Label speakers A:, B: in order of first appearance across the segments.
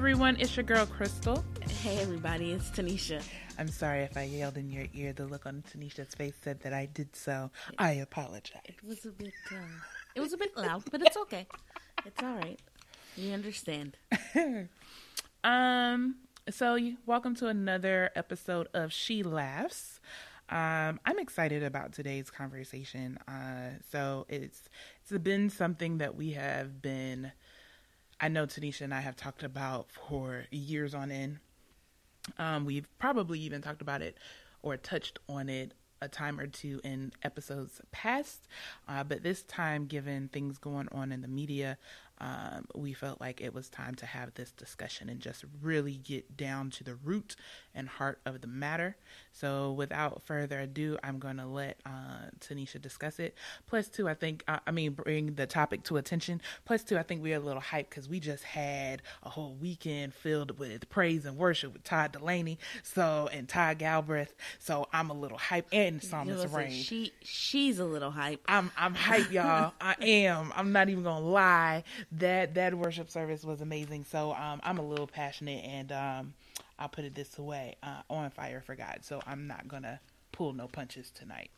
A: Hey everyone, it's your girl Crystal.
B: Hey everybody, it's Tanisha.
A: I'm sorry if I yelled in your ear. The look on Tanisha's face said that I did so. I apologize.
B: It was a bit, uh, it was a bit loud, but it's okay. It's all right. We understand.
A: um. So, welcome to another episode of She Laughs. Um, I'm excited about today's conversation. Uh, so it's it's been something that we have been. I know Tanisha and I have talked about for years on end. Um, we've probably even talked about it or touched on it a time or two in episodes past, uh, but this time, given things going on in the media, um, we felt like it was time to have this discussion and just really get down to the root and heart of the matter. So, without further ado, I'm going to let uh, Tanisha discuss it. Plus, two, I think, uh, I mean, bring the topic to attention. Plus, two, I think we're a little hyped because we just had a whole weekend filled with praise and worship with Todd Dulaney, so and Ty Galbraith. So, I'm a little hyped and Psalmist Rain.
B: She she's a little hype.
A: I'm I'm hyped, y'all. I am. I'm not even gonna lie that that worship service was amazing. So um, I'm a little passionate, and um, I'll put it this way: uh, on fire for God. So I'm not gonna pull no punches tonight.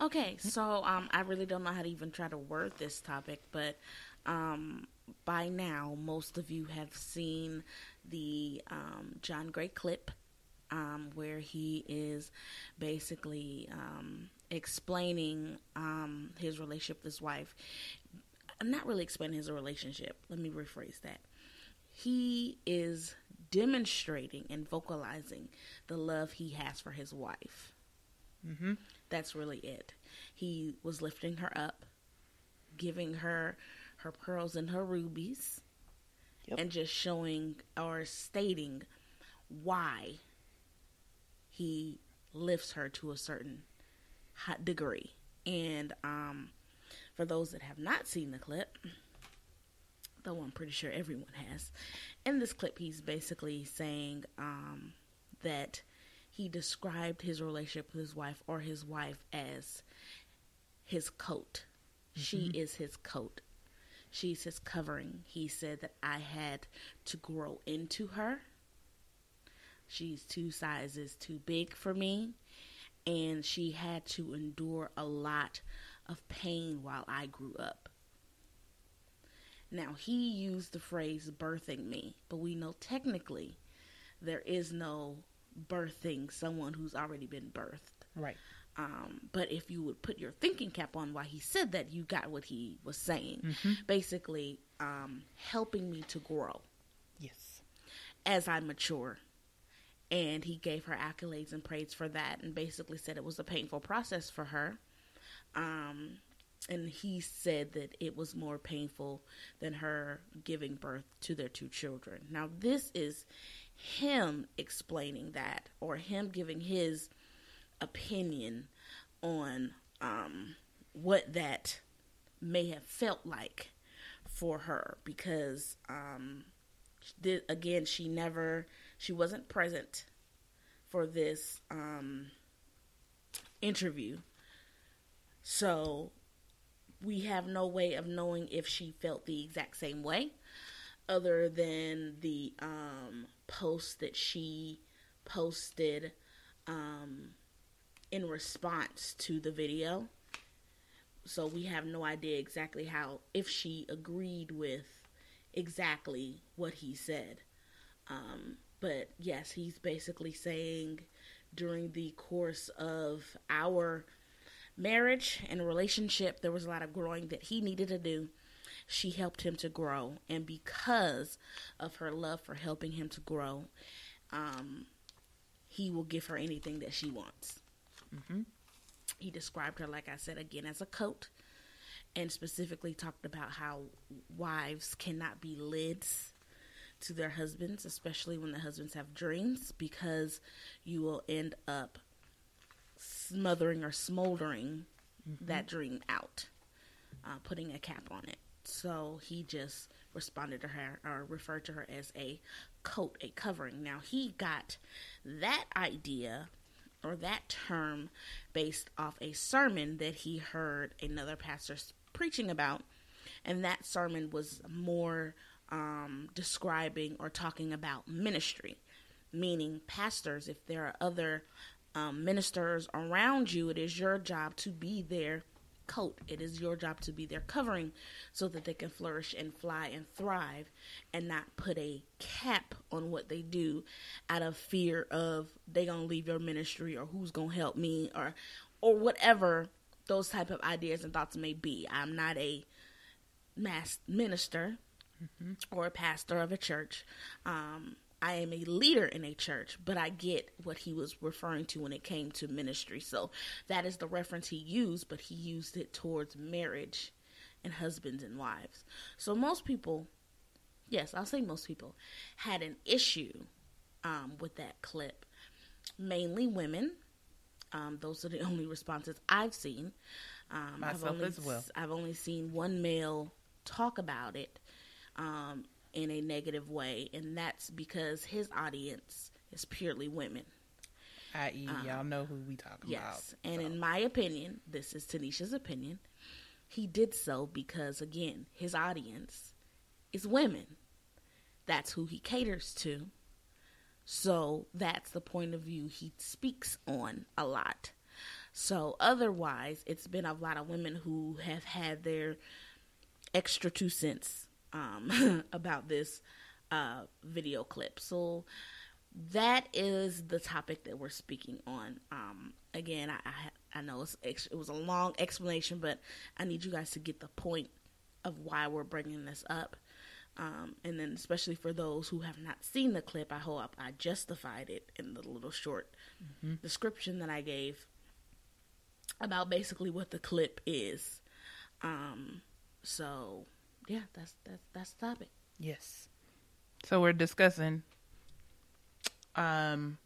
B: Okay, so um, I really don't know how to even try to word this topic, but um, by now most of you have seen the um, John Gray clip um, where he is basically um, explaining um, his relationship with his wife. I'm not really explaining his relationship. Let me rephrase that. He is demonstrating and vocalizing the love he has for his wife.
A: Mm-hmm.
B: That's really it. He was lifting her up, giving her her pearls and her rubies, yep. and just showing or stating why he lifts her to a certain degree. And um, for those that have not seen the clip, though I'm pretty sure everyone has, in this clip, he's basically saying um, that he described his relationship with his wife or his wife as his coat. Mm-hmm. She is his coat. She's his covering. He said that I had to grow into her. She's two sizes too big for me. And she had to endure a lot of pain while I grew up. Now, he used the phrase birthing me, but we know technically there is no birthing someone who's already been birthed.
A: Right.
B: Um, but if you would put your thinking cap on why he said that, you got what he was saying. Mm-hmm. Basically, um, helping me to grow.
A: Yes.
B: As I mature. And he gave her accolades and praise for that, and basically said it was a painful process for her. Um, and he said that it was more painful than her giving birth to their two children. Now, this is him explaining that, or him giving his opinion on um, what that may have felt like for her, because um, again, she never, she wasn't present for this um, interview so we have no way of knowing if she felt the exact same way other than the um, post that she posted um, in response to the video. So we have no idea exactly how, if she agreed with exactly what he said. Um, but yes, he's basically saying during the course of our marriage and relationship, there was a lot of growing that he needed to do. She helped him to grow, and because of her love for helping him to grow, um, he will give her anything that she wants.
A: Mm-hmm.
B: He described her, like I said again, as a coat, and specifically talked about how wives cannot be lids to their husbands, especially when the husbands have dreams, because you will end up smothering or smoldering mm-hmm. that dream out, uh, putting a cap on it. So he just responded to her or referred to her as a coat, a covering. Now he got that idea or that term based off a sermon that he heard another pastor preaching about. And that sermon was more um, describing or talking about ministry, meaning pastors. If there are other um, ministers around you, it is your job to be their coat. It is your job to be their covering so that they can flourish and fly and thrive and not put a cap on what they do out of fear of they gonna leave your ministry or who's gonna help me or or whatever those type of ideas and thoughts may be. I'm not a mass minister mm-hmm. or a pastor of a church. Um, I am a leader in a church, but I get what he was referring to when it came to ministry. So that is the reference he used, but he used it towards marriage and husbands and wives. So most people, yes, I'll say most people, had an issue um, with that clip. Mainly women. Um, those are the only responses I've seen.
A: Um, Myself
B: I've only,
A: as well.
B: I've only seen one male talk about it. Um, in a negative way, and that's because his audience is purely women.
A: I.e., um, y'all know who we talking
B: yes.
A: about.
B: Yes, and so. in my opinion, this is Tanisha's opinion. He did so because, again, his audience is women. That's who he caters to. So that's the point of view he speaks on a lot. So otherwise, it's been a lot of women who have had their extra two cents um, about this uh, video clip. So that is the topic that we're speaking on. Um, again, I, I, I know it was a long explanation, but I need you guys to get the point of why we're bringing this up. Um, and then, especially for those who have not seen the clip, I hope I justified it in the little short mm-hmm. description that I gave about basically what the clip is. Um, so yeah, that's that's that's the topic.
A: Yes. So we're discussing um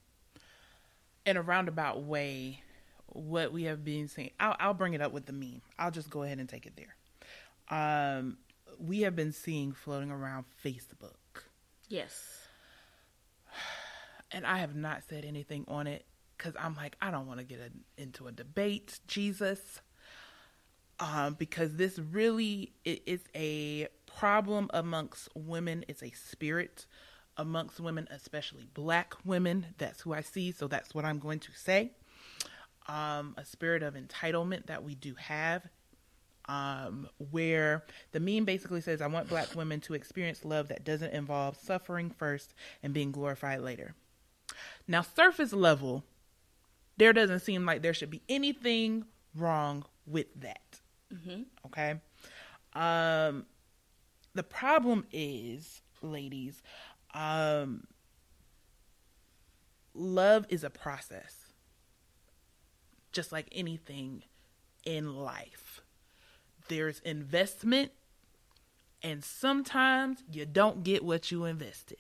A: in a roundabout way what we have been seeing. I'll I'll bring it up with the meme. I'll just go ahead and take it there. Um we have been seeing floating around Facebook.
B: Yes.
A: And I have not said anything on it cuz I'm like I don't want to get a, into a debate, Jesus um, because this really it is a problem amongst women. It's a spirit amongst women, especially black women. That's who I see, so that's what I'm going to say. Um, a spirit of entitlement that we do have, um, where the meme basically says, I want black women to experience love that doesn't involve suffering first and being glorified later. Now, surface level, there doesn't seem like there should be anything wrong with that. Mm-hmm. Okay. Um, the problem is, ladies, um, love is a process, just like anything in life. There's investment, and sometimes you don't get what you invested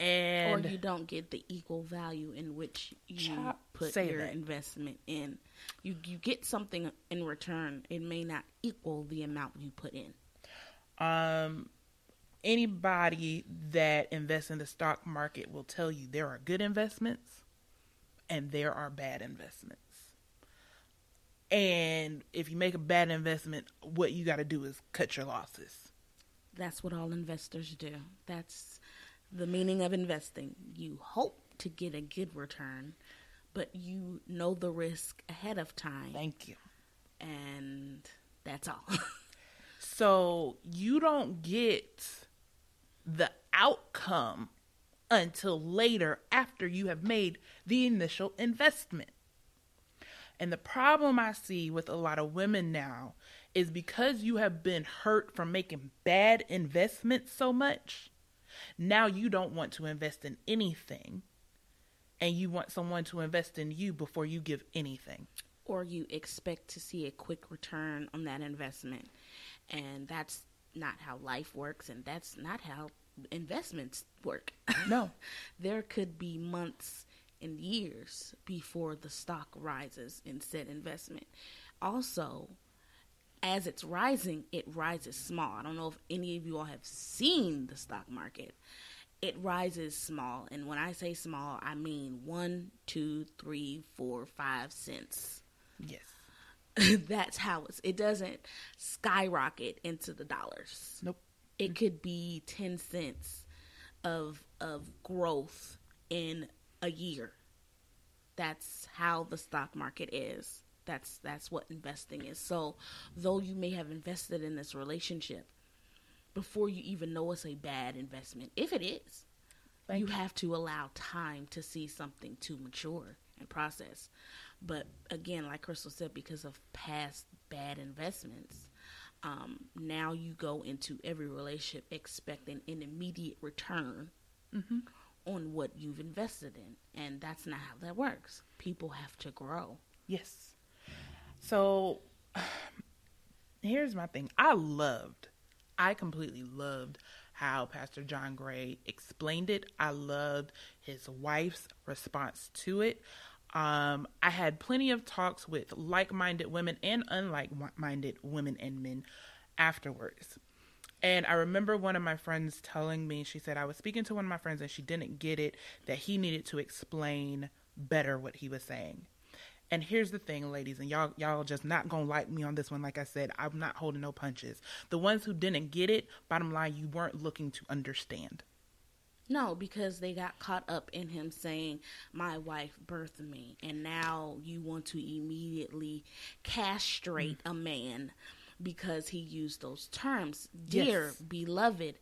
A: and
B: or you don't get the equal value in which you put your that. investment in. You you get something in return. It may not equal the amount you put in.
A: Um, anybody that invests in the stock market will tell you there are good investments and there are bad investments. And if you make a bad investment, what you got to do is cut your losses.
B: That's what all investors do. That's the meaning of investing. You hope to get a good return, but you know the risk ahead of time.
A: Thank you.
B: And that's all.
A: so you don't get the outcome until later after you have made the initial investment. And the problem I see with a lot of women now is because you have been hurt from making bad investments so much, now you don't want to invest in anything and you want someone to invest in you before you give anything.
B: Or you expect to see a quick return on that investment. And that's not how life works, and that's not how investments work.
A: No.
B: there could be months and years before the stock rises in said investment. Also, as it's rising, it rises small. I don't know if any of you all have seen the stock market. It rises small. And when I say small, I mean one, two, three, four, five cents.
A: Yes.
B: That's how it's, it doesn't skyrocket into the dollars.
A: Nope.
B: It could be 10 cents of of growth in a year. That's how the stock market is. That's that's what investing is. So, though you may have invested in this relationship before you even know it's a bad investment, if it is, you, have to allow time to see something to mature and process. But again, like Crystal said, because of past bad investments, um, now you go into every relationship expecting an immediate return mm-hmm. on what you've invested in. And that's not how that works. People have to grow.
A: Yes. So here's my thing I loved, I completely loved how Pastor John Gray explained it. I loved his wife's response to it. Um, I had plenty of talks with like minded women and unlike minded women and men afterwards. And I remember one of my friends telling me, she said, I was speaking to one of my friends and she didn't get it, that he needed to explain better what he was saying. And here's the thing, ladies, and y'all y'all just not gonna like me on this one. Like I said, I'm not holding no punches. The ones who didn't get it, bottom line, you weren't looking to understand.
B: No, because they got caught up in him saying, My wife birthed me, and now you want to immediately castrate mm-hmm. a man because he used those terms. Dear yes. beloved,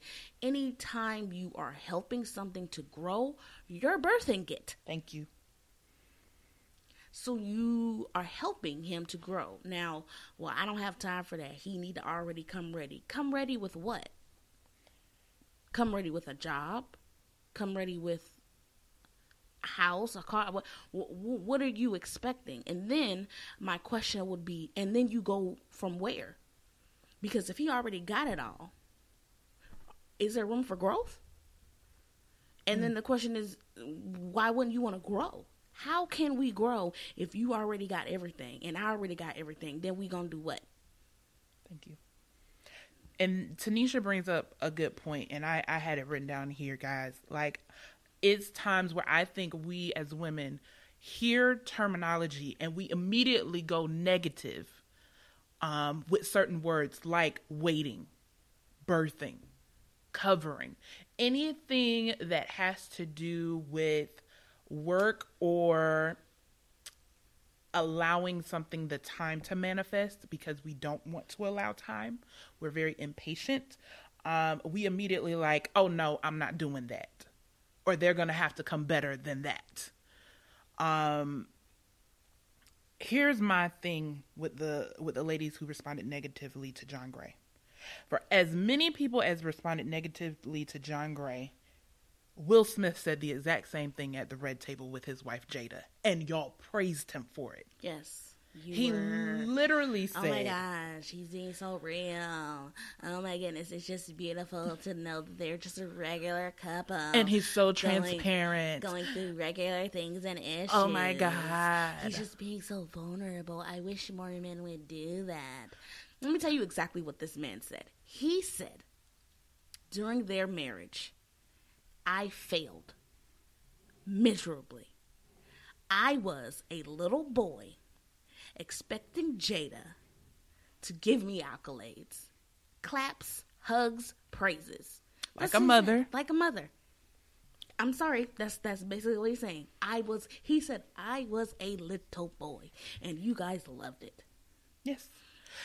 B: anytime you are helping something to grow, you're birthing it.
A: Thank you.
B: So you are helping him to grow. Now, well, I don't have time for that. He need to already come ready. Come ready with what? Come ready with a job come ready with a house, a car. What, what are you expecting? And then my question would be, and then you go from where? Because if he already got it all, is there room for growth? And mm. then the question is, why wouldn't you want to grow? How can we grow if you already got everything and I already got everything? Then we gonna do what?
A: Thank you and Tanisha brings up a good point, and I, I had it written down here, guys. Like, it's times where I think we as women hear terminology and we immediately go negative um, with certain words like waiting, birthing, covering, anything that has to do with work or allowing something the time to manifest because we don't want to allow time. We're very impatient. Um, we immediately like, oh no, I'm not doing that, or they're gonna have to come better than that. Um, here's my thing with the with the ladies who responded negatively to John Gray. For as many people as responded negatively to John Gray, Will Smith said the exact same thing at the red table with his wife Jada, and y'all praised him for it.
B: Yes.
A: he were, literally said, "Oh
B: my gosh, he's being so real. Oh my goodness, it's just beautiful to know that they're just a regular couple."
A: And he's so transparent,
B: going, going through regular things and issues.
A: Oh my god,
B: he's just being so vulnerable. I wish more men would do that. Let me tell you exactly what this man said. He said during their marriage I failed miserably. I was a little boy expecting Jada to give me accolades, claps, hugs, praises.
A: Like a mother.
B: Like a mother. I'm sorry, that's that's basically what he's saying. I was he said I was a little boy and you guys loved it.
A: Yes.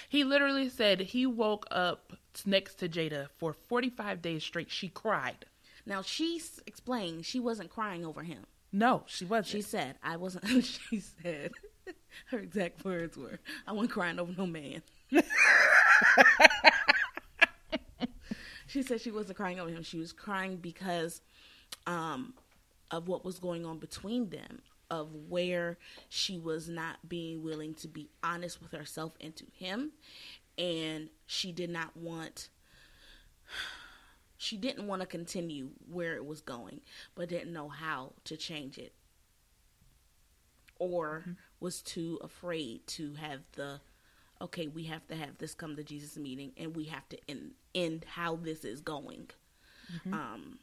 A: He literally said he woke up next to Jada for 45 days straight. She cried.
B: Now she explained she wasn't crying over him.
A: No, she wasn't.
B: She said, "I wasn't." she said, her exact words were, "I wasn't crying over no man." she said she wasn't crying over him. She was crying because um, of what was going on between them, of where she was not being willing to be honest with herself and to him, and she did not want she didn't want to continue where it was going, but didn't know how to change it. Or mm-hmm. was too afraid to have the okay, we have to have this come to Jesus meeting and we have to end, end how this is going. Mm-hmm. Um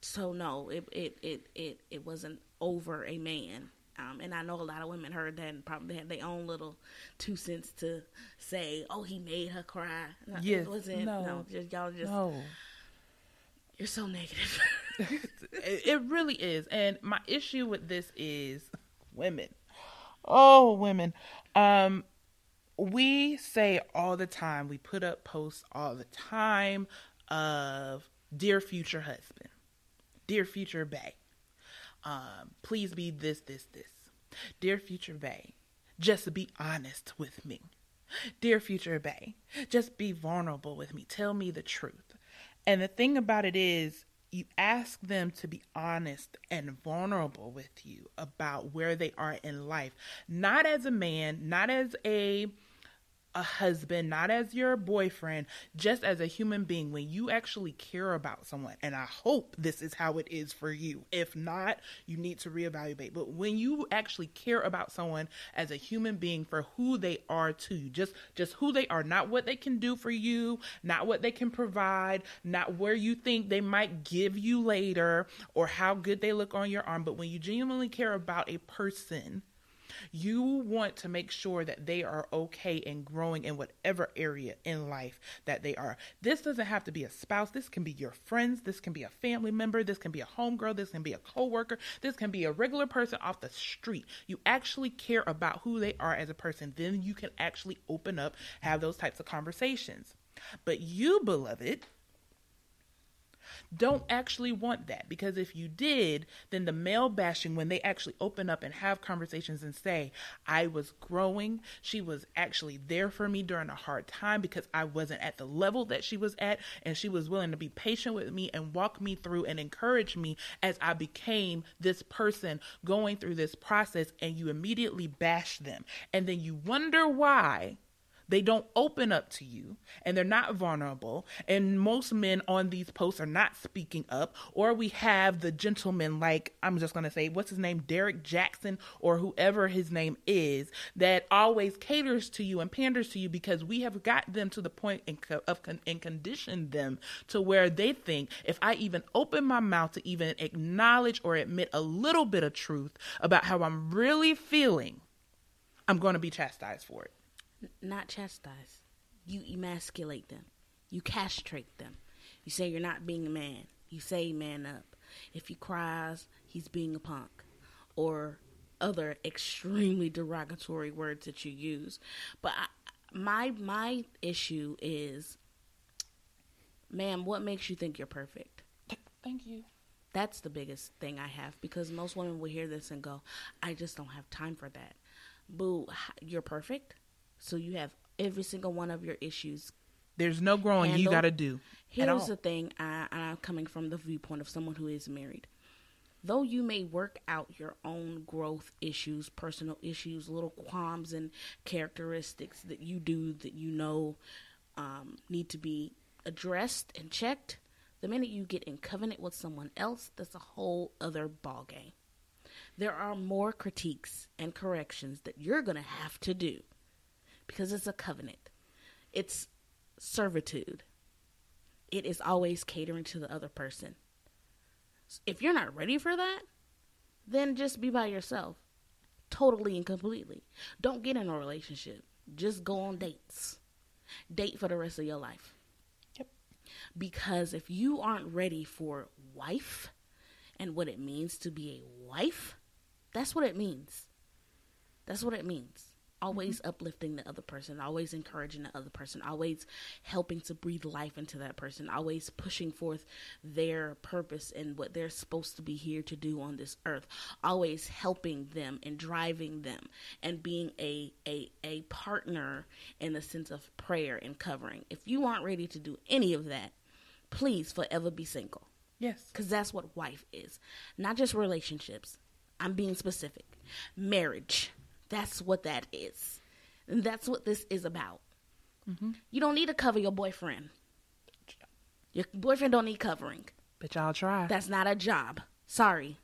B: so no, it, it it it it wasn't over a man. Um, and I know a lot of women heard that and probably had their own little two cents to say, "Oh, he made her cry." No,
A: Yes,
B: it wasn't.
A: no.
B: No, just, y'all just
A: No.
B: You're so negative.
A: it, really is. And my issue with this is women. Oh, women. Um we say all the time, we put up posts all the time of dear future husband, dear future bae. Um, please be this, this, this. Dear future bae, just be honest with me. Dear future bae, just be vulnerable with me. Tell me the truth. And the thing about it is, you ask them to be honest and vulnerable with you about where they are in life, not as a man, not as a a husband, not as your boyfriend, just as a human being, when you actually care about someone, and I hope this is how it is for you. If not, you need to reevaluate. But when you actually care about someone as a human being for who they are to you, just just who they are, not what they can do for you, not what they can provide, not where you think they might give you later or how good they look on your arm, but when you genuinely care about a person, you want to make sure that they are okay and growing in whatever area in life that they are. This doesn't have to be a spouse. This can be your friends. This can be a family member. This can be a homegirl. This can be a coworker. This can be a regular person off the street. You actually care about who they are as a person. Then you can actually open up, have those types of conversations. But you, beloved, don't actually want that because if you did, then the male bashing, when they actually open up and have conversations and say, I was growing, she was actually there for me during a hard time because I wasn't at the level that she was at, and she was willing to be patient with me and walk me through and encourage me as I became this person going through this process, and you immediately bash them. And then you wonder why they don't open up to you and they're not vulnerable. And most men on these posts are not speaking up. Or we have the gentleman, like I'm just going to say, what's his name? Derrick Jaxn or whoever his name is, that always caters to you and panders to you because we have got them to the point and, co- of con- and conditioned them to where they think if I even open my mouth to even acknowledge or admit a little bit of truth about how I'm really feeling, I'm going to be chastised for it.
B: Not chastise. You emasculate them. You castrate them. You say you're not being a man. You say man up. If he cries, he's being a punk. Or other extremely derogatory words that you use. But I, my my issue is, ma'am, what makes you think you're perfect?
A: Thank you.
B: That's the biggest thing I have because most women will hear this and go, I just don't have time for that. Boo, you're perfect. So you have every single one of your issues.
A: There's no growing you got to do.
B: Here's the thing I, I'm coming from the viewpoint of someone who is married. Though you may work out your own growth issues, personal issues, little qualms and characteristics that you do that you know um, need to be addressed and checked, the minute you get in covenant with someone else, that's a whole other ballgame. There are more critiques and corrections that you're going to have to do because it's a covenant. It's servitude. It is always catering to the other person. If you're not ready for that, then just be by yourself. Totally and completely. Don't get in a relationship. Just go on dates. Date for the rest of your life.
A: Yep.
B: Because if you aren't ready for wife and what it means to be a wife, that's what it means. That's what it means. Always mm-hmm. uplifting the other person, always encouraging the other person, always helping to breathe life into that person, always pushing forth their purpose and what they're supposed to be here to do on this earth, always helping them and driving them and being a a, a partner in the sense of prayer and covering. If you aren't ready to do any of that, please forever be single.
A: Yes.
B: Because that's what wife is. Not just relationships. I'm being specific. Marriage. That's what that is. And that's what this is about. Mm-hmm. You don't need to cover your boyfriend. Your boyfriend don't need covering.
A: But y'all try.
B: That's not a job. Sorry.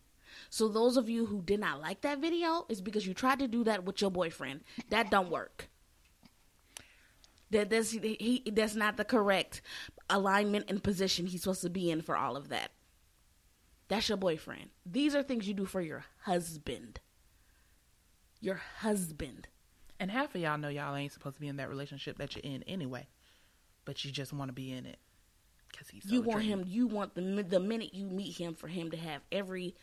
B: So those of you who did not like that video is because you tried to do that with your boyfriend. That don't work. That that's he that's not the correct alignment and position he's supposed to be in for all of that. That's your boyfriend. These are things you do for your husband. Your husband.
A: And half of y'all know y'all ain't supposed to be in that relationship that you're in anyway, but you just want to be in it because he's. So
B: you want him. You want the the minute you meet him for him to have every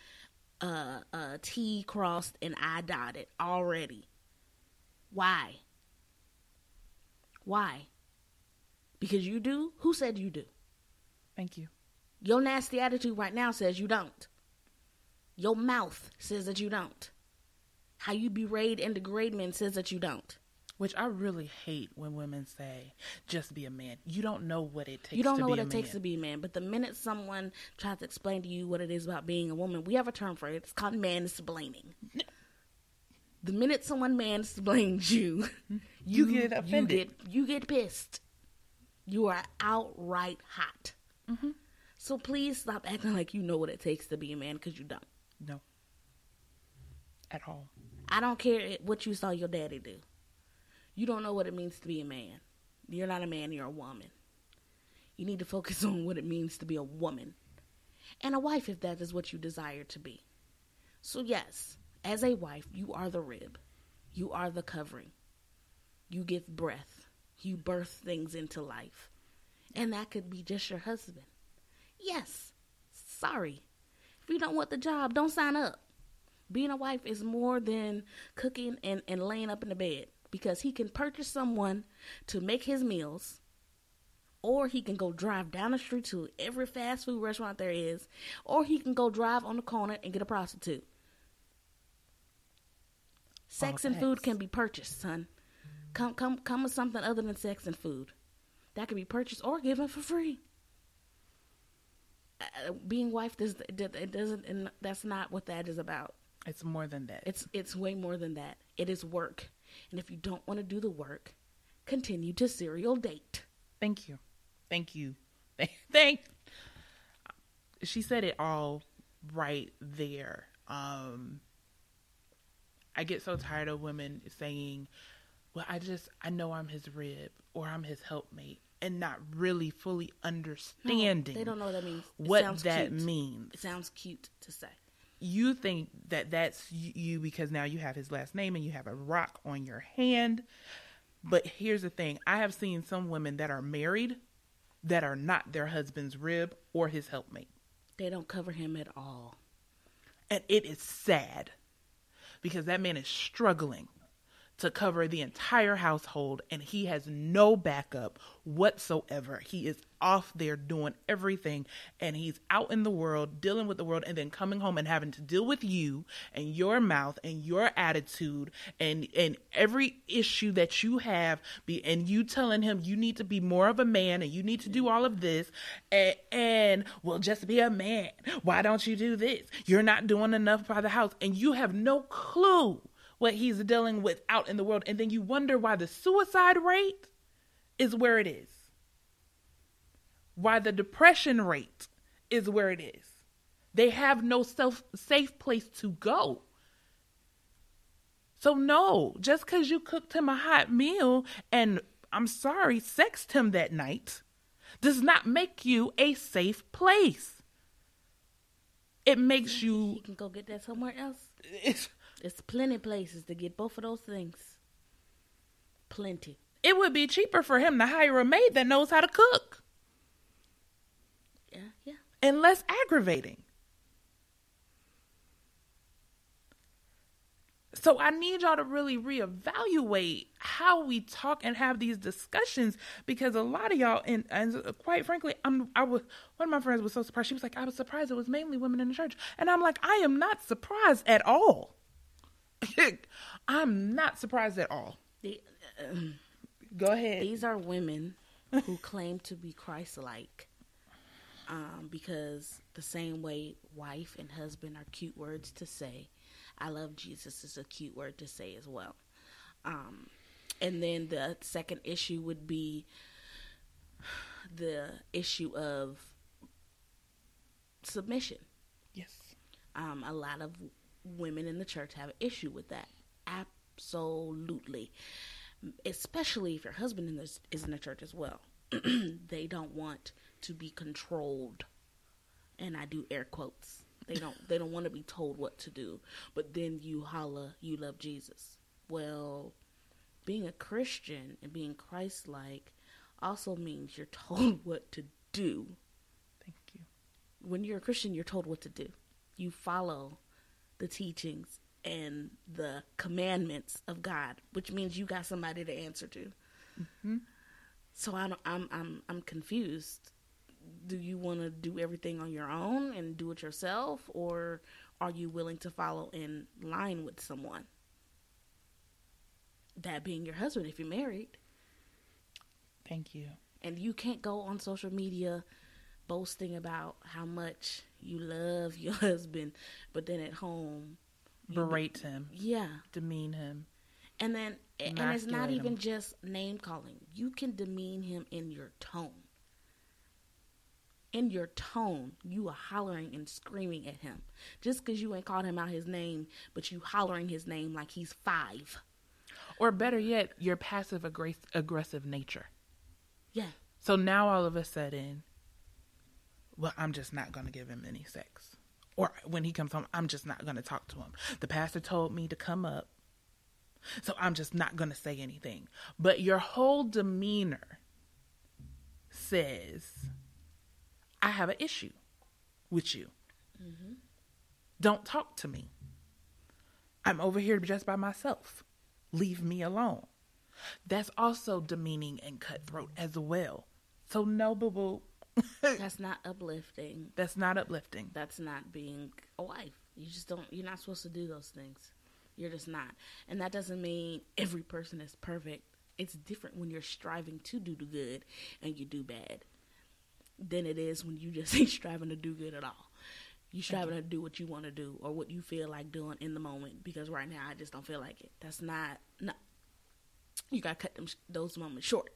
B: uh, uh, T crossed and I dotted already. Why? Why? Because you do. Who said you do?
A: Thank you.
B: Your nasty attitude right now says you don't. Your mouth says that you don't. How you berate and degrade men says that you don't.
A: Which I really hate when women say, "Just be a man." You don't know what it takes.
B: You don't
A: to
B: know
A: be
B: what it takes to be a man, but the minute someone tries to explain to you what it is about being a woman, we have a term for it. It's called mansplaining. the minute someone mansplains you,
A: You get offended.
B: You get, you get pissed. You are outright hot.
A: Mm-hmm.
B: So please stop acting like you know what it takes to be a man because you don't.
A: No. At all.
B: I don't care what you saw your daddy do. You don't know what it means to be a man. You're not a man, you're a woman. You need to focus on what it means to be a woman and a wife if that is what you desire to be. So, yes, as a wife, you are the rib, you are the covering. You give breath, you birth things into life. And that could be just your husband. Yes, sorry. If you don't want the job, don't sign up being a wife is more than cooking and, and laying up in the bed because he can purchase someone to make his meals or he can go drive down the street to every fast food restaurant there is or he can go drive on the corner and get a prostitute. Sex
A: All
B: and food can be purchased son. Come come come with something other than sex and food. That can be purchased or given for free. Uh, being wife does it doesn't and that's not what that is about
A: It's more than that.
B: it's it's way more than that. It is work. And if you don't want to do the work, continue to serial date.
A: Thank you. Thank you. Thank, thank. She said it all right there. Um I get so tired of women saying, "Well, I just I know I'm his rib or I'm his helpmate." And not really fully
B: No,
A: understanding
B: they don't know what that means. It
A: what that
B: cute.
A: means.
B: It sounds cute to say.
A: You think that that's you because now you have his last name and you have a rock on your hand. But here's the thing I have seen some women that are married that are not their husband's rib or his helpmate.
B: They don't cover him at all.
A: And it is sad because that man is struggling to cover the entire household and he has no backup whatsoever. He is off there doing everything and he's out in the world dealing with the world and then coming home and having to deal with you and your mouth and your attitude and and every issue that you have be and you telling him you need to be more of a man and you need to do all of this and, and well just be a man. Why don't you do this? You're not doing enough by the house and you have no clue what he's dealing with out in the world. And then you wonder why the suicide rate is where it is, why the depression rate is where it is. They have no self safe place to go. So no, just because you cooked him a hot meal and I'm sorry, sexed him that night does not make you a safe place. It makes you
B: You can go get that somewhere else. There's plenty places to get both of those things. Plenty.
A: it would be cheaper for him to hire a maid that knows how to cook
B: Yeah, yeah.
A: and less aggravating. So I need y'all to really reevaluate how we talk and have these discussions because a lot of y'all and, and quite frankly, I'm I was one of my friends was so surprised. She was like, I was surprised it was mainly women in the church. And I'm like, I am not surprised at all. I'm not surprised at all.
B: The, uh,
A: Go ahead.
B: These are women who claim to be Christ-like, um, because the same way wife and husband are cute words to say, I love Jesus is a cute word to say as well. Um, and then the second issue would be the issue of submission.
A: Yes.
B: Um, a lot of women in the church have an issue with that. Absolutely. Especially if your husband in this, is in the church as well. they don't want to be controlled. And I do air quotes. They don't they don't want to be told what to do. But then you holla you love Jesus. Well, being a Christian and being Christ like also means you're told what to do.
A: Thank you.
B: When you're a Christian, you're told what to do. You follow the teachings and the commandments of God, which means you got somebody to answer to.
A: Mm-hmm.
B: So I don't, I'm I'm I'm confused. Do you want to do everything on your own and do it yourself, or are you willing to follow in line with someone? That being your husband, if you're married.
A: Thank you.
B: And you can't go on social media boasting about how much you love your husband, but then at home
A: berate him,
B: yeah,
A: demean him,
B: and then and it's not even just name calling. You can demean him in your tone. In your tone, you are hollering and screaming at him. Just because you ain't called him out his name, but you hollering his name like he's five.
A: Or better yet, your passive aggressive nature.
B: Yeah.
A: So now all of a sudden, well, I'm just not going to give him any sex. Or when he comes home, I'm just not going to talk to him. The pastor told me to come up, so I'm just not going to say anything. But your whole demeanor says, I have an issue with you. Mm-hmm. Don't talk to me. I'm over here just by myself. Leave me alone. That's also demeaning and cutthroat as well. So, no, boo boo,
B: that's not uplifting.
A: That's not uplifting.
B: That's not being a wife. You just don't. You're not supposed to do those things. You're just not. And that doesn't mean every person is perfect. It's different when you're striving to do the good and you do bad than it is when you just ain't striving to do good at all. You're striving to do what you want to do or what you feel like doing in the moment because right now I just don't feel like it. That's not no. You gotta cut them those moments short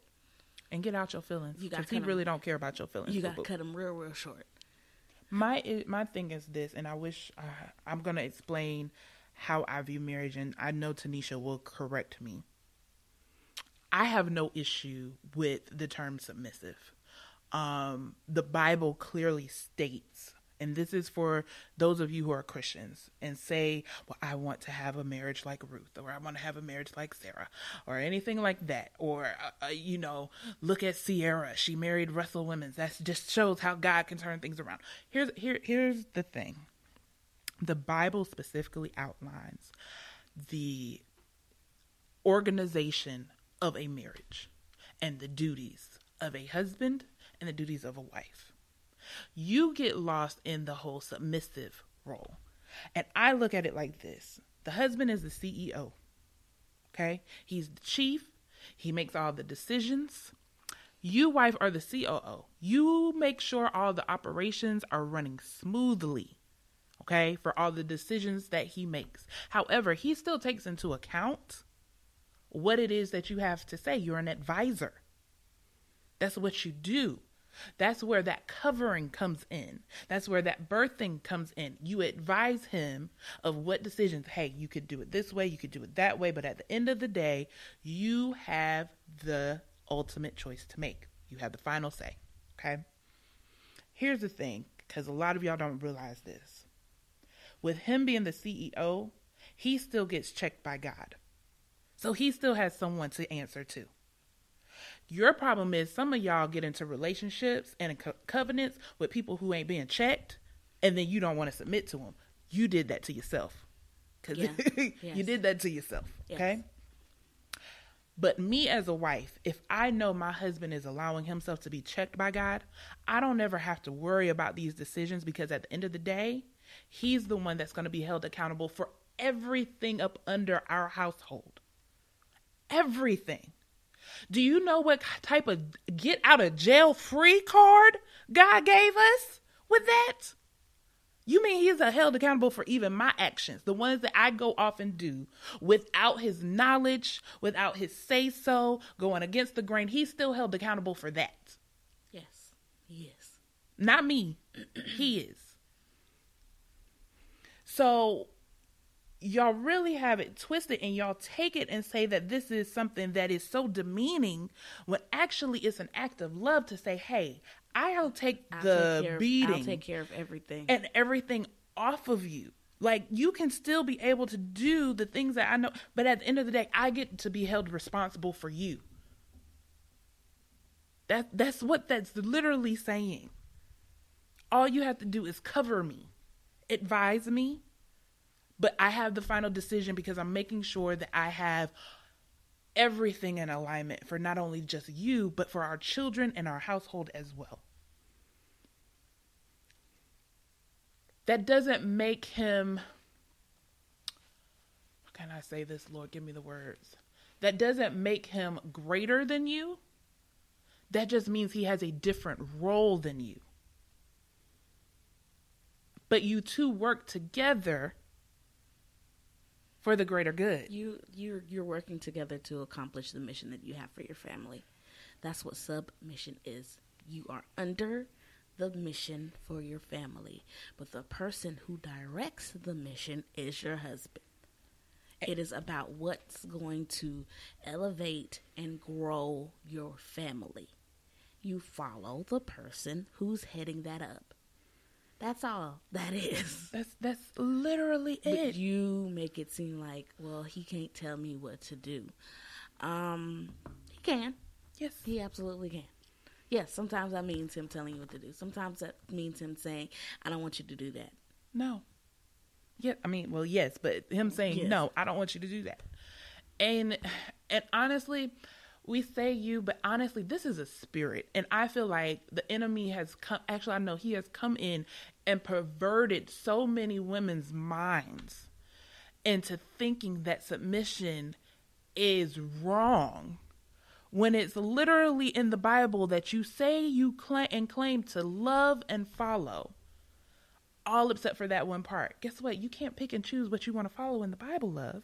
A: and get out your feelings. You got he really don't care about your feelings.
B: You got to cut them real, real short.
A: My my thing is this, and I wish uh, I'm gonna explain how I view marriage, and I know Tanisha will correct me. I have no issue with the term submissive. Um, the Bible clearly states and this is for those of you who are Christians and say, well, I want to have a marriage like Ruth, or I want to have a marriage like Sarah, or anything like that. Or, uh, uh, you know, look at Ciara. She married Russell Simmons. That just shows how God can turn things around. Here's, here, here's the thing the Bible specifically outlines the organization of a marriage and the duties of a husband and the duties of a wife you get lost in the whole submissive role. And I look at it like this the husband is the CEO. Okay? He's the chief, he makes all the decisions. You, wife, are the COO. You make sure all the operations are running smoothly. Okay? For all the decisions that he makes. However, he still takes into account what it is that you have to say. You're an advisor. That's what you do. That's where that covering comes in. That's where that birthing comes in. You advise him of what decisions, hey, you could do it this way, you could do it that way, but at the end of the day, you have the ultimate choice to make. You have the final say. Okay? Here's the thing, because a lot of y'all don't realize this. With him being the CEO, he still gets checked by God. So he still has someone to answer to. Your problem is some of y'all get into relationships and co- covenants with people who ain't being checked, and then you don't want to submit to them. You did that to yourself. Cause yeah. yes. you did that to yourself. Yes. Okay. But me as a wife, if I know my husband is allowing himself to be checked by God, I don't ever have to worry about these decisions because at the end of the day, he's the one that's going to be held accountable for everything up under our household. Everything. Do you know what type of get out of jail free card God gave us with that? You mean he's held accountable for even my actions, the ones that I go off and do without his knowledge, without his say so, going against the grain. He's still held accountable for that.
B: Yes, he is.
A: Not me, he is. So y'all really have it twisted and y'all take it and say that this is something that is so demeaning when actually it's an act of love to say, hey, I'll take I'll the
B: take
A: beating.
B: I'll take care of everything.
A: And everything off of you. Like you can still be able to do the things that I know, but at the end of the day, I get to be held responsible for you. That that's what that's literally saying. All you have to do is cover me, advise me, but I have the final decision because I'm making sure that I have everything in alignment for not only just you, but for our children and our household as well. That doesn't make him, how can I say this, Lord? Give me the words. That doesn't make him greater than you. That just means he has a different role than you. But you two work together for the greater good.
B: You you're you're working together to accomplish the mission that you have for your family. That's what submission is. You are under the mission for your family, but the person who directs the mission is your husband. It is about what's going to elevate and grow your family. You follow the person who's heading that up. That's all that is.
A: That's that's literally
B: But
A: it.
B: you make it seem like, well, he can't tell me what to do. Um, he can.
A: yes.
B: He absolutely can. Yes, sometimes that means him telling you what to do. Sometimes that means him saying, I don't want you to do that.
A: No. Yeah, I mean, well, yes, but him saying
B: Yes.
A: no, I don't want you to do that. And and honestly, we say you, but honestly, this is a spirit, and I feel like the enemy has come. Actually, I know he has come in and perverted so many women's minds into thinking that submission is wrong when it's literally in the Bible that you say you claim and claim to love and follow all except for that one part. Guess what? You can't pick and choose what you want to follow in the Bible, love.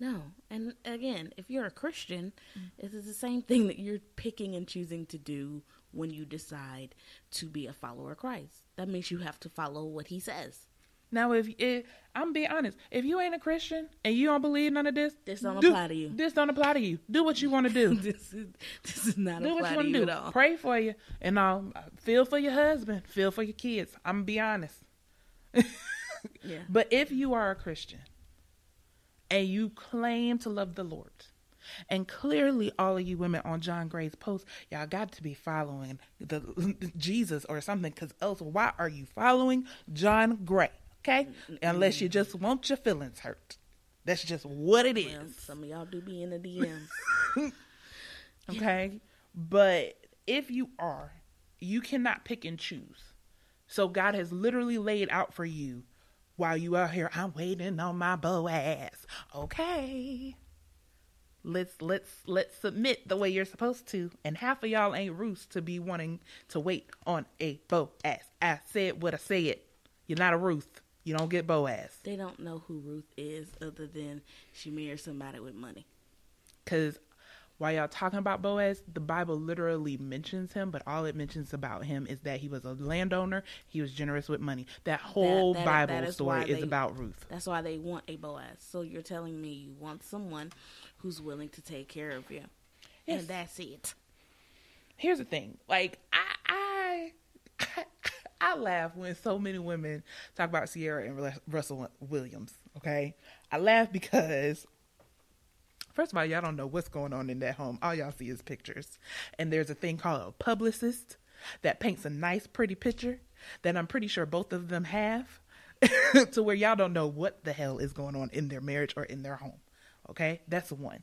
B: No. And again, if you're a Christian, it is the same thing that you're picking and choosing to do when you decide to be a follower of Christ. That means you have to follow what he says.
A: Now, if, if I'm being honest, if you ain't a Christian and you don't believe none of this,
B: This don't
A: do-
B: apply to you.
A: This don't apply to you. Do what you want to do.
B: this is this is not
A: do what you
B: to
A: want
B: you
A: to
B: at
A: do.
B: all.
A: Pray for you, and um, feel for your husband, feel for your kids. I'm gonna be honest.
B: Yeah.
A: But if you are a Christian and you claim to love the Lord, and clearly all of you women on John Gray's post, y'all got to be following the Jesus or something, because else why are you following John Gray? Okay, unless you just want your feelings hurt. That's just what it is.
B: Well, some of y'all do be in the DMs.
A: Okay. But if you are, you cannot pick and choose. So God has literally laid out for you while you out here, I'm waiting on my Boaz. Okay. Let's let's let's submit the way you're supposed to. And half of y'all ain't Ruth to be wanting to wait on a Boaz. I said what I said. You're not a Ruth. You don't get Boaz.
B: they don't know who Ruth is other than she married somebody with money.
A: Because while y'all talking about Boaz, the Bible literally mentions him, but all it mentions about him is that he was a landowner. He was generous with money. That whole
B: that-
A: Bible
B: that is
A: story
B: why
A: is
B: they-
A: about Ruth.
B: That's why they want a Boaz. So you're telling me you want someone who's willing to take care of you.
A: Yes.
B: And that's it.
A: Here's the thing: like I, I, I laugh when so many women talk about Ciara and Russell Williams. Okay, I laugh because First of all, y'all don't know what's going on in that home. All y'all see is pictures. And there's a thing called a publicist that paints a nice, pretty picture that I'm pretty sure both of them have to where y'all don't know what the hell is going on in their marriage or in their home. Okay? That's one.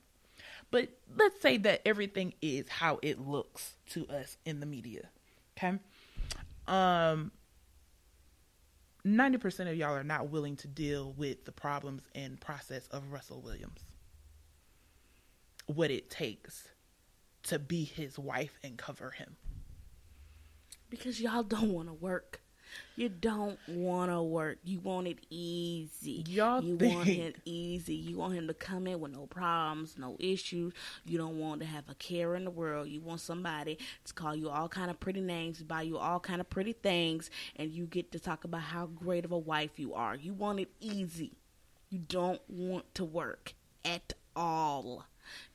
A: But let's say that everything is how it looks to us in the media. Okay? Um 90% of y'all are not willing to deal with the problems and process of Russell Williams what it takes to be his wife and cover him.
B: Because y'all don't want to work. You don't want to work. You want it easy.
A: Y'all
B: you
A: think-
B: want it easy. You want him to come in with no problems, no issues. You don't want to have a care in the world. You want somebody to call you all kind of pretty names, buy you all kind of pretty things, and you get to talk about how great of a wife you are. You want it easy. You don't want to work at all.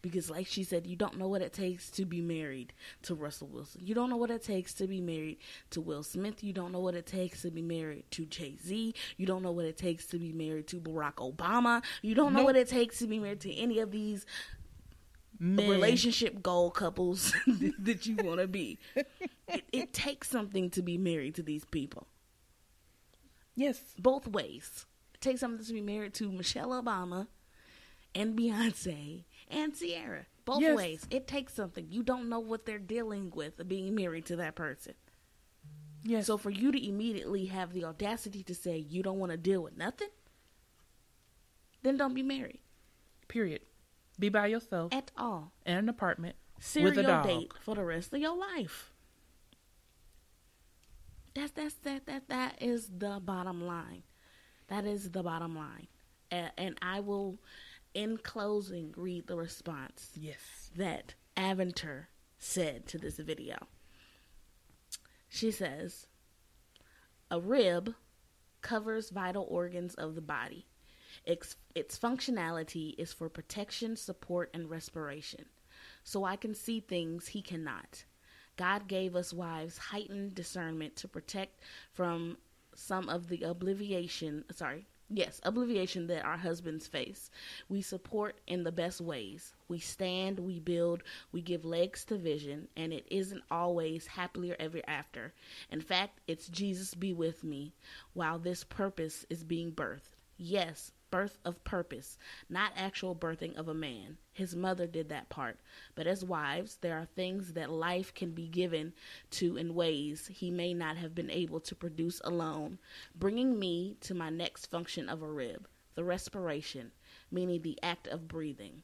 B: Because, like she said, you don't know what it takes to be married to Russell Wilson. You don't know what it takes to be married to Will Smith. You don't know what it takes to be married to Jay Z. You don't know what it takes to be married to Barack Obama. You don't know
A: Nope.
B: what it takes to be married to any of these
A: Men.
B: relationship goal couples that you want to be. it, it takes something to be married to these people,
A: Yes.
B: both ways. It takes something to be married to Michelle Obama and Beyonce and Ciara. Both
A: Yes.
B: ways. It takes something. You don't know what they're dealing with being married to that person.
A: Yes.
B: So for you to immediately have the audacity to say you don't want to deal with nothing, then don't be married
A: period. Be by yourself
B: at all.
A: in an apartment
B: serial
A: with a dog.
B: date for the rest of your life. That's that's that that that is the bottom line. That is the bottom line. And, and I will, in closing, read the response
A: Yes.
B: that Aventer said to this video. She says, "A rib covers vital organs of the body. Its, its functionality is for protection, support, and respiration. So I can see things he cannot. God gave us wives heightened discernment to protect from some of the obliviation, sorry, yes, obliviation that our husbands face. We support in the best ways. We stand, we build, we give legs to vision, and it isn't always happily ever after. In fact, it's Jesus be with me while this purpose is being birthed. Yes, birth of purpose, not actual birthing of a man. His mother did that part. But as wives, there are things that life can be given to in ways he may not have been able to produce alone, bringing me to my next function of a rib, the respiration, meaning the act of breathing.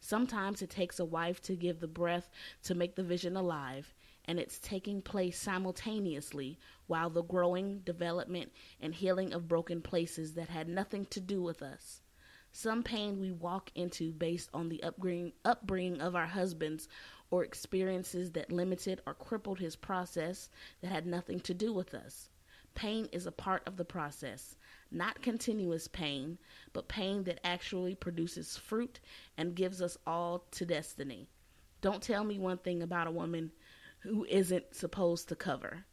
B: Sometimes it takes a wife to give the breath to make the vision alive, and it's taking place simultaneously while the growing, development, and healing of broken places that had nothing to do with us. Some pain we walk into based on the upbringing, of our husbands or experiences that limited or crippled his process that had nothing to do with us. Pain is a part of the process, not continuous pain, but pain that actually produces fruit and gives us all to destiny. Don't tell me one thing about a woman who isn't supposed to cover.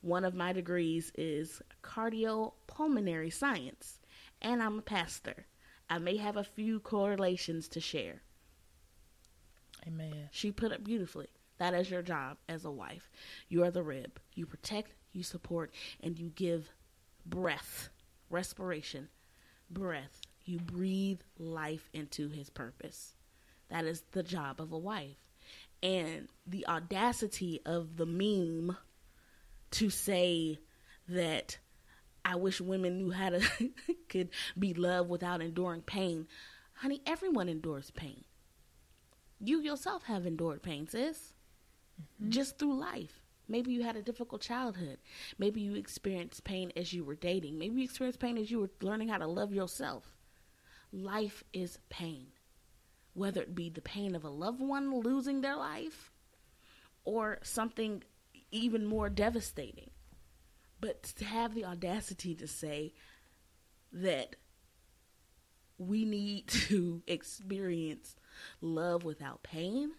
B: One of my degrees is cardiopulmonary science, and I'm a pastor. I may have a few correlations to share.
A: Amen.
B: She put it beautifully. That is your job as a wife. You are the rib. You protect, you support, and you give breath, respiration, breath. You breathe life into his purpose. That is the job of a wife. And the audacity of the meme to say that I wish women knew how to could be loved without enduring pain. Honey, everyone endures pain. You yourself have endured pain, sis. Mm-hmm. Just through life. Maybe you had a difficult childhood. Maybe you experienced pain as you were dating. Maybe you experienced pain as you were learning how to love yourself. Life is pain. Whether it be the pain of a loved one losing their life or something even more devastating. But to have the audacity to say that we need to experience love without pain.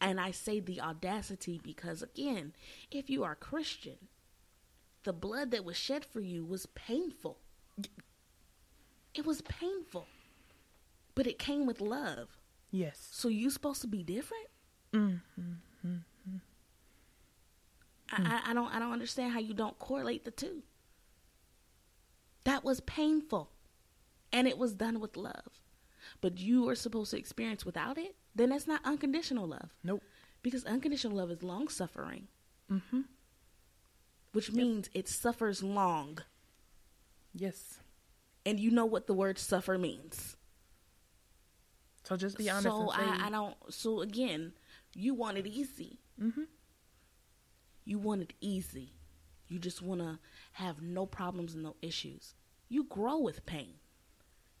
B: And I say the audacity because, again, if you are Christian, the blood that was shed for you was painful. It was painful, but it came with love.
A: Yes.
B: So you supposed to be different?
A: Mm-hmm.
B: I, I, I don't I don't understand how you don't correlate the two. That was painful. And it was done with love. But you are supposed to experience without it, then that's not unconditional love.
A: Nope.
B: Because unconditional love is long suffering,
A: Mm-hmm.
B: which means it suffers long.
A: Yes.
B: And you know what the word suffer means.
A: So just be honest
B: so I, I don't so again, you want it easy.
A: Mhm.
B: You want it easy. You just want to have no problems and no issues. You grow with pain.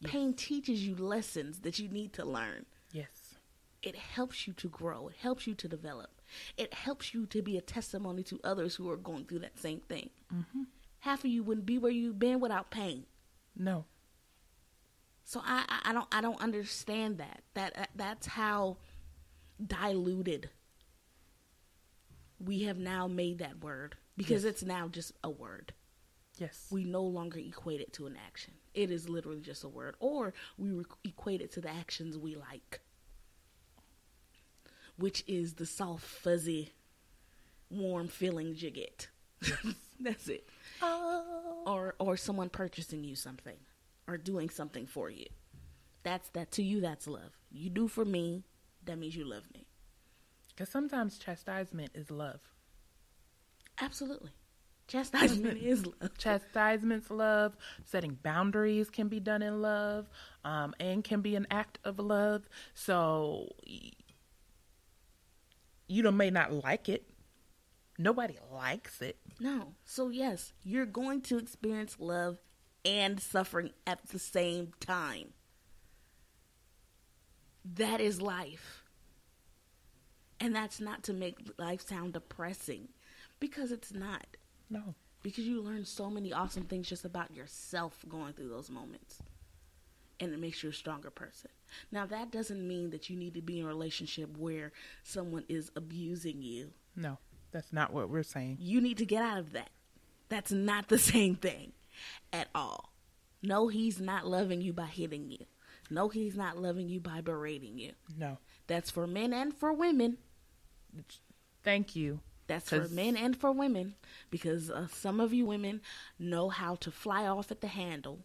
B: Pain teaches you lessons that you need to learn.
A: yes.
B: It helps you to grow. It helps you to develop. It helps you to be a testimony to others who are going through that same thing.
A: Mm-hmm.
B: Half of you wouldn't be where you've been without pain.
A: No.
B: So I, I, I don't I don't understand that. That uh, that's how diluted we have now made that word because
A: Yes.
B: it's now just a word.
A: Yes.
B: We no longer equate it to an action. It is literally just a word, or we re- equate it to the actions we like, which is the soft, fuzzy, warm feelings you get. That's it.
A: oh.
B: Or or someone purchasing you something, or doing something for you. That's that to you. That's love. You do for me. That means you love me.
A: Because sometimes chastisement is love.
B: Absolutely. Chastisement is love.
A: Chastisement's love. Setting boundaries can be done in love, um, and can be an act of love. So you don't- may not like it. Nobody likes it.
B: No. So, yes, you're going to experience love and suffering at the same time. That is life. And that's not to make life sound depressing because it's not.
A: No.
B: Because you learn so many awesome things just about yourself going through those moments. And it makes you a stronger person. Now, that doesn't mean that you need to be in a relationship where someone is abusing you
A: No. That's not what we're saying.
B: you need to get out of that. That's not the same thing at all. No, he's not loving you by hitting you. No, he's not loving you by berating you.
A: No.
B: That's for men and for women.
A: Thank you.
B: That's for men and for women because uh, some of you women know how to fly off at the handle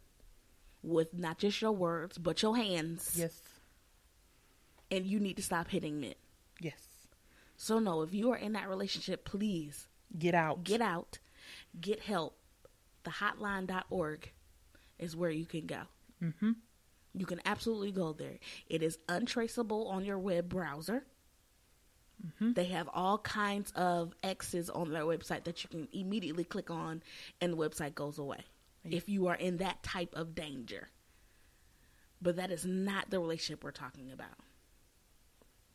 B: with not just your words but your hands.
A: Yes.
B: And you need to stop hitting men.
A: Yes.
B: So no, if you are in that relationship, please
A: Get out.
B: get out, get help. The hotline.org is where you can go.
A: Mm-hmm.
B: You can absolutely go there. It is untraceable on your web browser. They have all kinds of X's on their website that you can immediately click on and the website goes away if you are in that type of danger. But that is not the relationship we're talking about.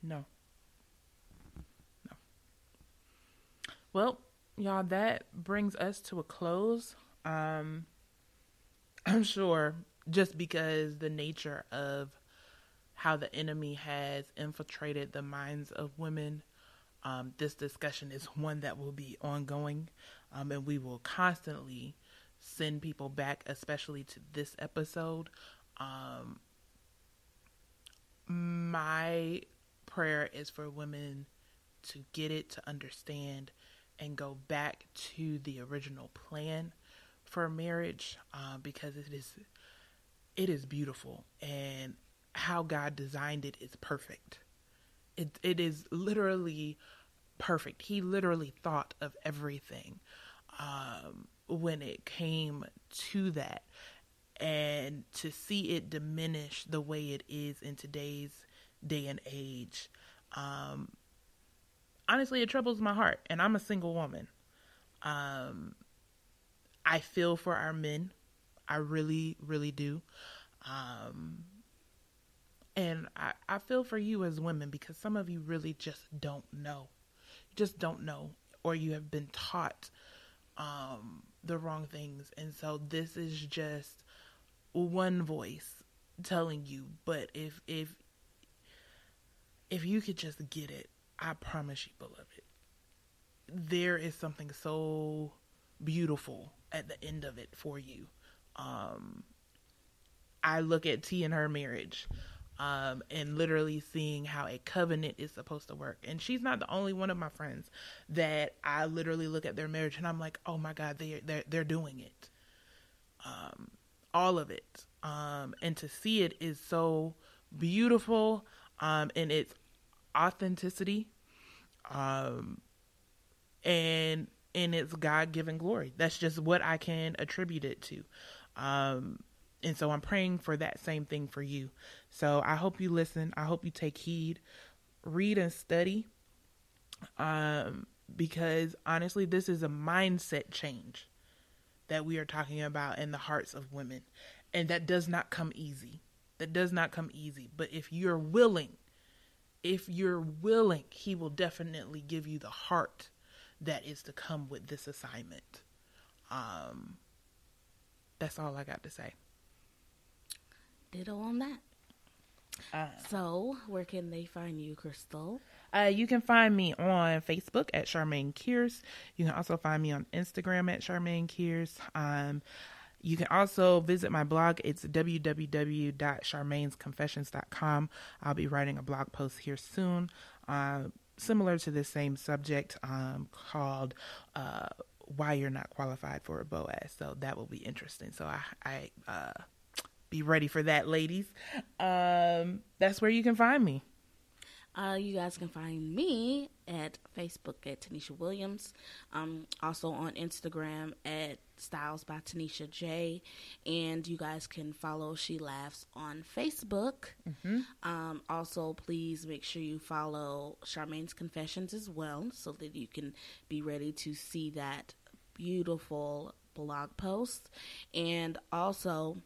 A: No. No. Well, y'all, that brings us to a close. Um, I'm sure just because the nature of how the enemy has infiltrated the minds of women, um, this discussion is one that will be ongoing, um, and we will constantly send people back, especially to this episode. Um, my prayer is for women to get it, to understand, and go back to the original plan for marriage, uh, because it is it is beautiful and how God designed it is perfect. It it is literally perfect. He literally thought of everything um, when it came to that, and to see it diminish the way it is in today's day and age. Um, honestly, it troubles my heart, and I'm a single woman. Um, I feel for our men. I really, really do. Um, and I, I feel for you as women because some of you really just don't know. You just don't know, or you have been taught um, the wrong things. And so this is just one voice telling you. But if if if you could just get it, I promise you, beloved, there is something so beautiful at the end of it for you. Um, I look at T and her marriage, um, and literally seeing how a covenant is supposed to work. And she's not the only one of my friends that I literally look at their marriage and I'm like, oh my God, they they're they're doing it. Um, all of it. Um, and to see it is so beautiful, um, in its authenticity, um, and in its God given glory. That's just what I can attribute it to. Um, and so I'm praying for that same thing for you. So I hope you listen. I hope you take heed, read and study. Um, because honestly, this is a mindset change that we are talking about in the hearts of women. And that does not come easy. That does not come easy. But if you're willing, if you're willing, he will definitely give you the heart that is to come with this assignment. Um, that's all I got to say.
B: ditto on that. Uh, so, where can they find you, Crystal?
A: Uh, you can find me on Facebook at Charmaine Kears. You can also find me on Instagram at Charmaine Kears. Um, you can also visit my blog. It's www.charmainesconfessions.com. I'll be writing a blog post here soon, uh, similar to the same subject, um, called uh, "Why You're Not Qualified for a Boaz." So that will be interesting. So I, I uh, be ready for that, ladies. Um, that's where you can find me.
B: Uh, you guys can find me at Facebook at Tanisha Williams. Um, also on Instagram at Styles by Tanisha J. And you guys can follow She Laughs on Facebook. Mm-hmm. Um, also, please make sure you follow Charmaine's Confessions as well so that you can be ready to see that beautiful blog post. And also,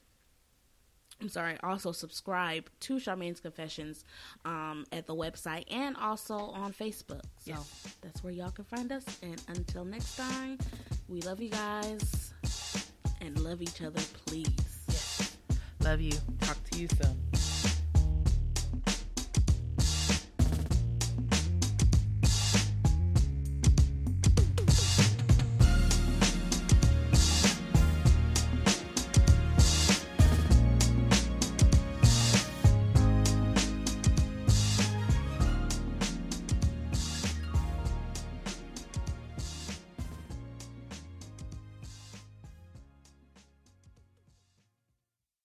B: I'm sorry, also subscribe to Charmaine's Confessions um, at the website and also on Facebook. So yes. that's where y'all can find us. And until next time, we love you guys and love each other, please.
A: Yes. Love you. Talk to you soon.